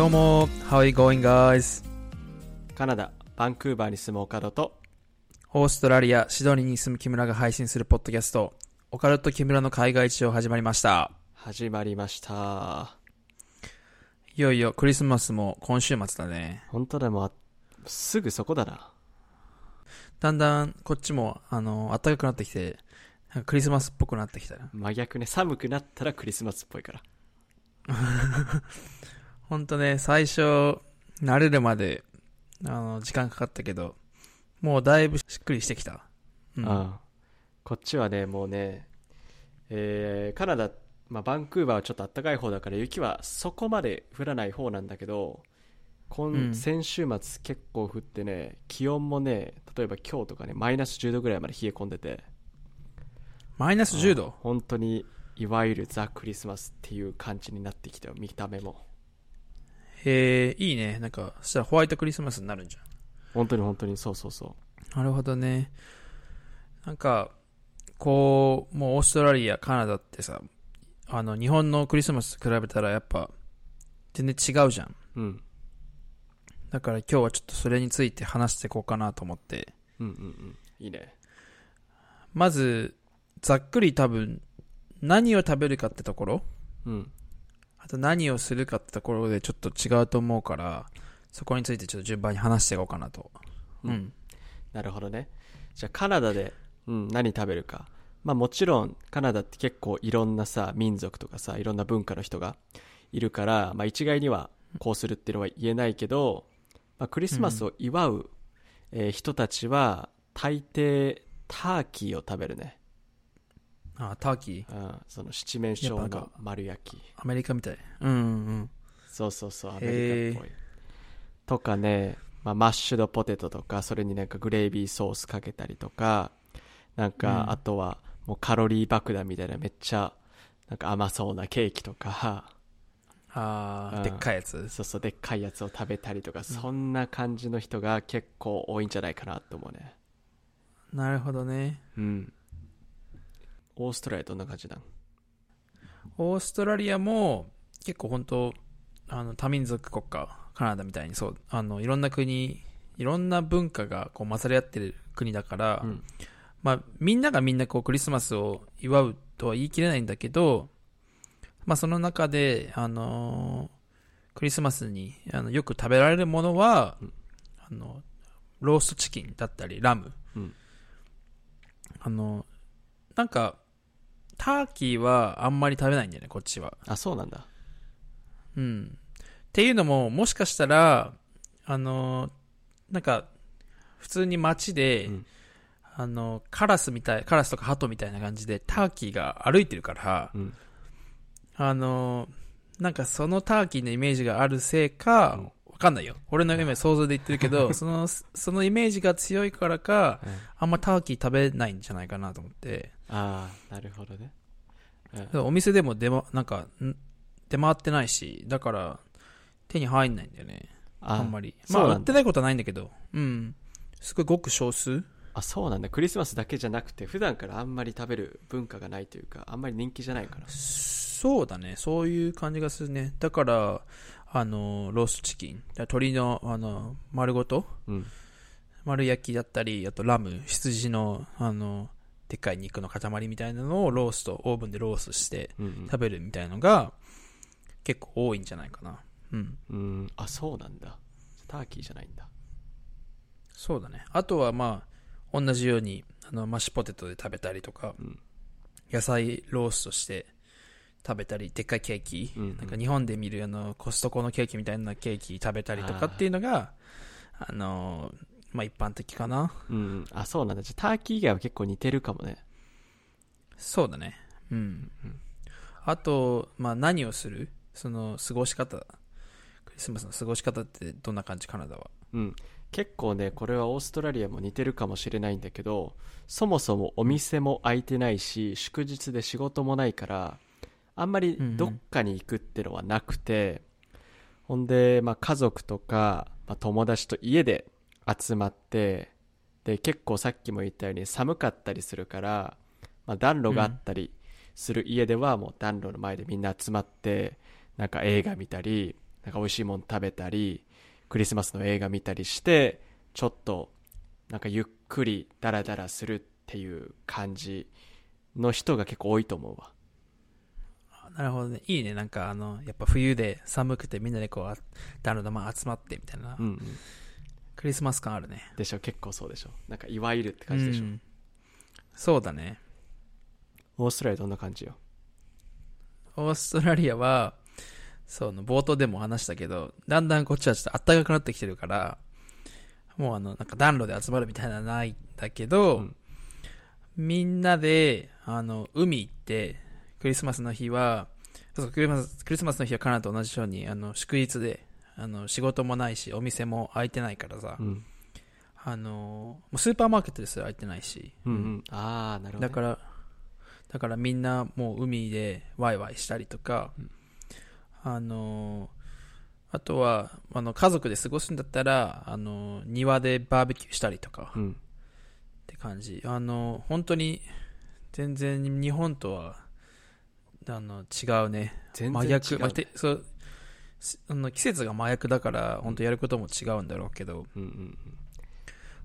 どうも、How are you going, guys? カナダ、バンクーバーに住むオカドと、オーストラリア、シドニーに住む木村が配信するポッドキャスト、オカルト木村の海外一応始まりました。始まりました。いよいよクリスマスも今週末だね。本当だもうあ、すぐそこだな。だんだんこっちも、あの、暖かくなってきて、なんかクリスマスっぽくなってきたな。真逆ね、寒くなったらクリスマスっぽいから。ほんとね、最初、慣れるまで、あの、時間かかったけど、もうだいぶしっくりしてきた。うん。うん。こっちはね、もうね、えー、カナダ、まあ、バンクーバーはちょっと暖かい方だから雪はそこまで降らない方なんだけど、今、うん先週末結構降ってね、気温もね、例えば今日とかね、マイナス10度ぐらいまで冷え込んでて、マイナス10度？本当にいわゆるザ・クリスマスっていう感じになってきたよ見た目もへえ、いいね。なんか、そしたらホワイトクリスマスになるんじゃん。本当に本当にそうそうそなるほどね。なんか、こう、もうオーストラリア、カナダってさ、あの、日本のクリスマスと比べたらやっぱ、全然違うじゃん。ううんだから今日はちょっとそれについて話していこうかなと思って。うんうんうんいいねまず、ざっくり多分、何を食べるかってところうんあと何をするかってところでちょっと違うと思うから、そこについてちょっと順番に話していこうかなと。うん。うん。なるほどね。じゃあカナダで、うん、何食べるか。まあもちろんカナダって結構いろんなさ民族とかさいろんな文化の人がいるから、まあ、一概にはこうするっていうのは言えないけど、まあ、クリスマスを祝う、えー人たちは大抵ターキーを食べるね、あ、ターキー？うん、その七面鳥の丸焼き。アメリカみたい。うんうんそうそうそうアへメーリカっぽい。とかね、まあ、マッシュドポテトとかそれになんかグレービーソースかけたりとかなんか、うん。あとはもうカロリー爆弾みたいなめっちゃなんか甘そうなケーキとか。あー、うん。でっかいやつ？そうそうでっかいやつを食べたりとか、そんな感じの人が結構多いんじゃないかなと思うね。なるほどね。うんオーストラリアどんな感じなんオーストラリアも結構本当あの多民族国家カナダみたいにそうあのいろんな国いろんな文化がこう混ざり合ってる国だから、うん。まあ、みんながみんなこうクリスマスを祝うとは言い切れないんだけど、まあ、その中で、あのークリスマスにあのよく食べられるものは、うん。あのローストチキンだったりラム、うん。あのなんかターキーはあんまり食べないんだよねこっちは。あそうなんだ。うん。っていうのも、もしかしたら、あの、なんか、普通に街で、うん。あの、カラスみたい、カラスとかハトみたいな感じで、ターキーが歩いてるから、うん。あの、なんかそのターキーのイメージがあるせいか、うん。わかんないよ。俺の今想像で言ってるけど、その、そのイメージが強いからか、うんあんまターキー食べないんじゃないかなと思って、ああなるほどね、うんお店でも出ま、なんか、ん出回ってないし、だから、手に入んないんだよね。ああんまり。まあ、売ってないことはないんだけど。うん。すごいごく少数？あそうなんだクリスマスだけじゃなくて普段からあんまり食べる文化がないというかあんまり人気じゃないからそうだね。そういう感じがするね。だから、あの、ローストチキン。鶏の、あの、丸ごとうん丸焼きだったり、あとラム、羊の、あの、でっかい肉の塊みたいなのをロースト、オーブンでローストして食べるみたいのが、結構多いんじゃないかな。うん。うんあそうなんだターキーじゃないんだそうだね。あとはまあ、同じように、あの、マッシュポテトで食べたりとか、うん野菜ローストして食べたり、でっかいケーキ、うんうんなんか日本で見るあの、コストコのケーキみたいなケーキ食べたりとかっていうのが、あの、まあ一般的かな。うんうんあそうなんだじゃあターキー以外は結構似てるかもねそうだね。うん。うんあと、まあ何をする？その、過ごし方。クリスマスの過ごし方ってどんな感じカナダは？うん結構ねこれはオーストラリアも似てるかもしれないんだけどそもそもお店も開いてないし祝日で仕事もないからあんまりどっかに行くってのはなくて、ほんで、まあ、家族とか、まあ、友達と家で集まってで結構さっきも言ったように寒かったりするから、まあ、暖炉があったりする家ではもう暖炉の前でみんな集まってなんか映画見たりなんか美味しいもの食べたりクリスマスの映画見たりしてちょっとなんかゆっくりダラダラするっていう感じの人が結構多いと思うわなるほどね。いいね。なんかあの、やっぱ冬で寒くてみんなでこう、ダルのま集まってみたいな、うんうんクリスマス感あるね。でしょ結構そうでしょなんかいわゆるって感じでしょ、うんそうだね。オーストラリアどんな感じよ？オーストラリアは、その冒頭でも話したけど、だんだんこっちはちょっと暖かくなってきてるから、もうあの、なんか暖炉で集まるみたいなのはないんだけど、うんみんなで、あの、海行って、クリスマスの日は、そうクリスマスクリスマスの日はカナダと同じように、あの、祝日で、あの、仕事もないし、お店も開いてないからさ、うん。あの、もうスーパーマーケットですら開いてないし、うんうん。ああなるほど、ね、だから、だからみんなもう海でワイワイしたりとか、うん。あの、あとは、あの、家族で過ごすんだったら、あの、庭でバーベキューしたりとか、うん。って感じ。あの、本当に、全然日本とは、あの、違うね。全然真逆、違う。ねまあてそあの季節が真逆だから、本当やることも違うんだろうけど、うんうん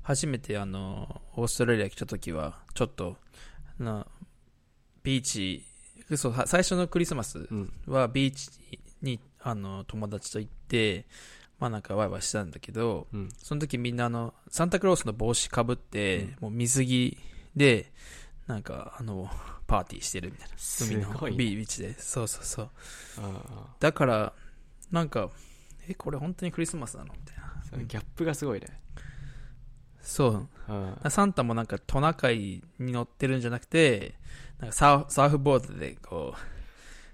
初めてあの、オーストラリア来た時は、ちょっと、な、ビーチ、そう、は最初のクリスマスうん。はビーチに、あの、友達と行って、まあなんかワイワイしてたんだけど、うん。その時みんなあの、サンタクロースの帽子かぶって、うん。もう水着で、なんかあの、パーティーしてるみたいな。海のビーチで。そうそうそう。あだから、なんか、え、これ本当にクリスマスなの？みたいな。あそのギャップがすごいねそう。うんサンタもなんかトナカイに乗ってるんじゃなくて、なんかサーサーフボードでこう、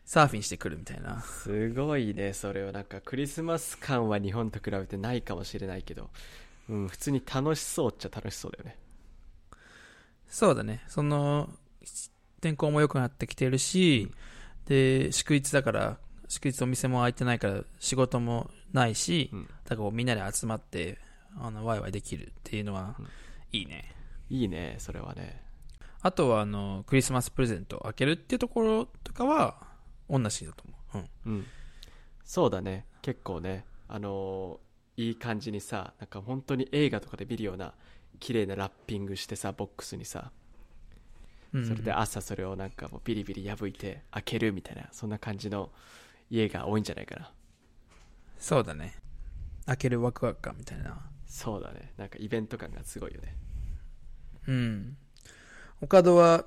サーフィンしてくるみたいな。すごいねそれはなんかクリスマス感は日本と比べてないかもしれないけど、うん、普通に楽しそうっちゃ楽しそうだよねそうだね。その、天候も良くなってきてるし、で、祝日だから、祝日お店も開いてないから仕事もないし、うんだからみんなで集まって、あの、ワイワイできるっていうのはうん、いいね。いいねそれはねあとは、あの、クリスマスプレゼントを開けるっていうところとかは、同じだと思う。うん。うんそうだね結構ねあのーいい感じにさなんか本当に映画とかで見るような綺麗なラッピングしてさボックスにさうん。それで朝それをなんかもうビリビリ破いて開けるみたいなそんな感じの家が多いんじゃないかな。そうだね。開けるワクワク感みたいな。そうだね。なんかイベント感がすごいよね。うん。岡戸は、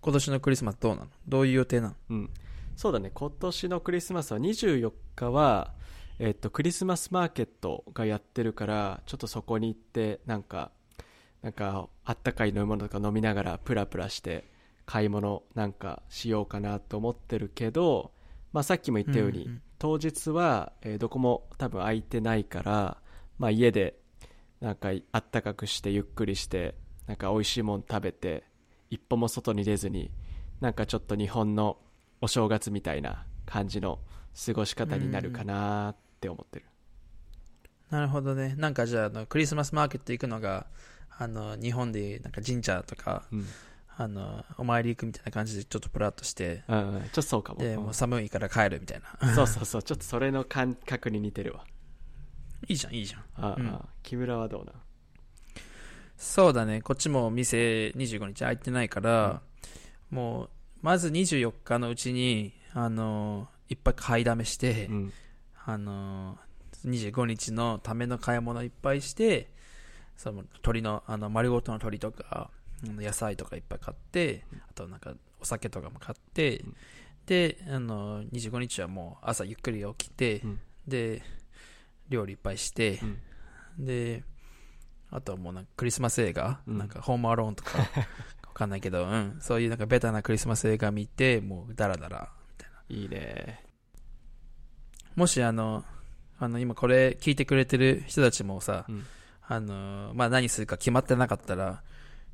今年のクリスマスどうなの？どういう予定なの？うん。そうだね。今年のクリスマスは24日はえっとクリスマスマーケットがやってるからちょっとそこに行ってなんかなんかあったかい飲み物とか飲みながらプラプラして買い物なんかしようかなと思ってるけど、まあ、さっきも言ったように、うんうん。当日は、えーどこも多分空いてないから、まあ、家でなんかあったかくしてゆっくりしてなんか美味しいもん食べて一歩も外に出ずになんかちょっと日本のお正月みたいな感じの過ごし方になるかなって思ってる、なるほどね。なんかじゃあ、あのクリスマスマーケット行くのが、あの、日本でなんか神社とか、うん。あの、お参り行くみたいな感じでちょっとプラッとして、うんうん。ちょっとそうかも。で、うん。もう寒いから帰るみたいな。そうそうそう。ちょっとそれの感覚に似てるわ。いいじゃん、いいじゃん。ああ、うん。木村はどうなそうだね。こっちも店25日開いてないから、もう、まず24日のうちに、あの、いっぱい買いだめして、うん。あの25日のための買い物いっぱいしてその鶏のあの丸ごとの鶏とか野菜とかいっぱい買ってあとなんかお酒とかも買って、うんであの25日はもう朝ゆっくり起きて、うん。で料理いっぱいして、であとはもうなんかクリスマス映画、うん。なんかホームアローンとか わかんないけど、うん、そういうなんかベタなクリスマス映画見てもうダラダラいいね。もしあの、あの、今これ聞いてくれてる人たちもさ、うんあのー、まあ、何するか決まってなかったら、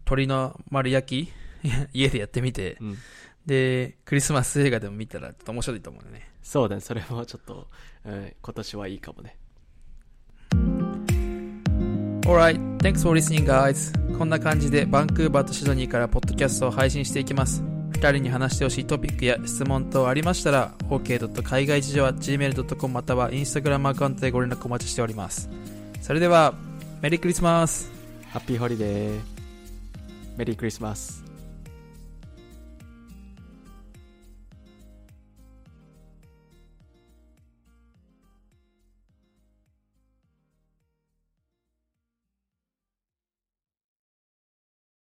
鳥の丸焼き 家でやってみて、うん、で、クリスマス映画でも見たらちょっと面白いと思うね。そうだね、それもちょっと、うん、今年はいいかもね。Alright, thanks for listening guys. こんな感じでバンクーバーとシドニーからポッドキャストを配信していきます。2人に話してほしいトピックや質問等ありましたら、ok. 海外事情は gmail.com または Instagram アカウントでご連絡お待ちしております。それでは、メリークリスマスハッピーホリデーメリークリスマス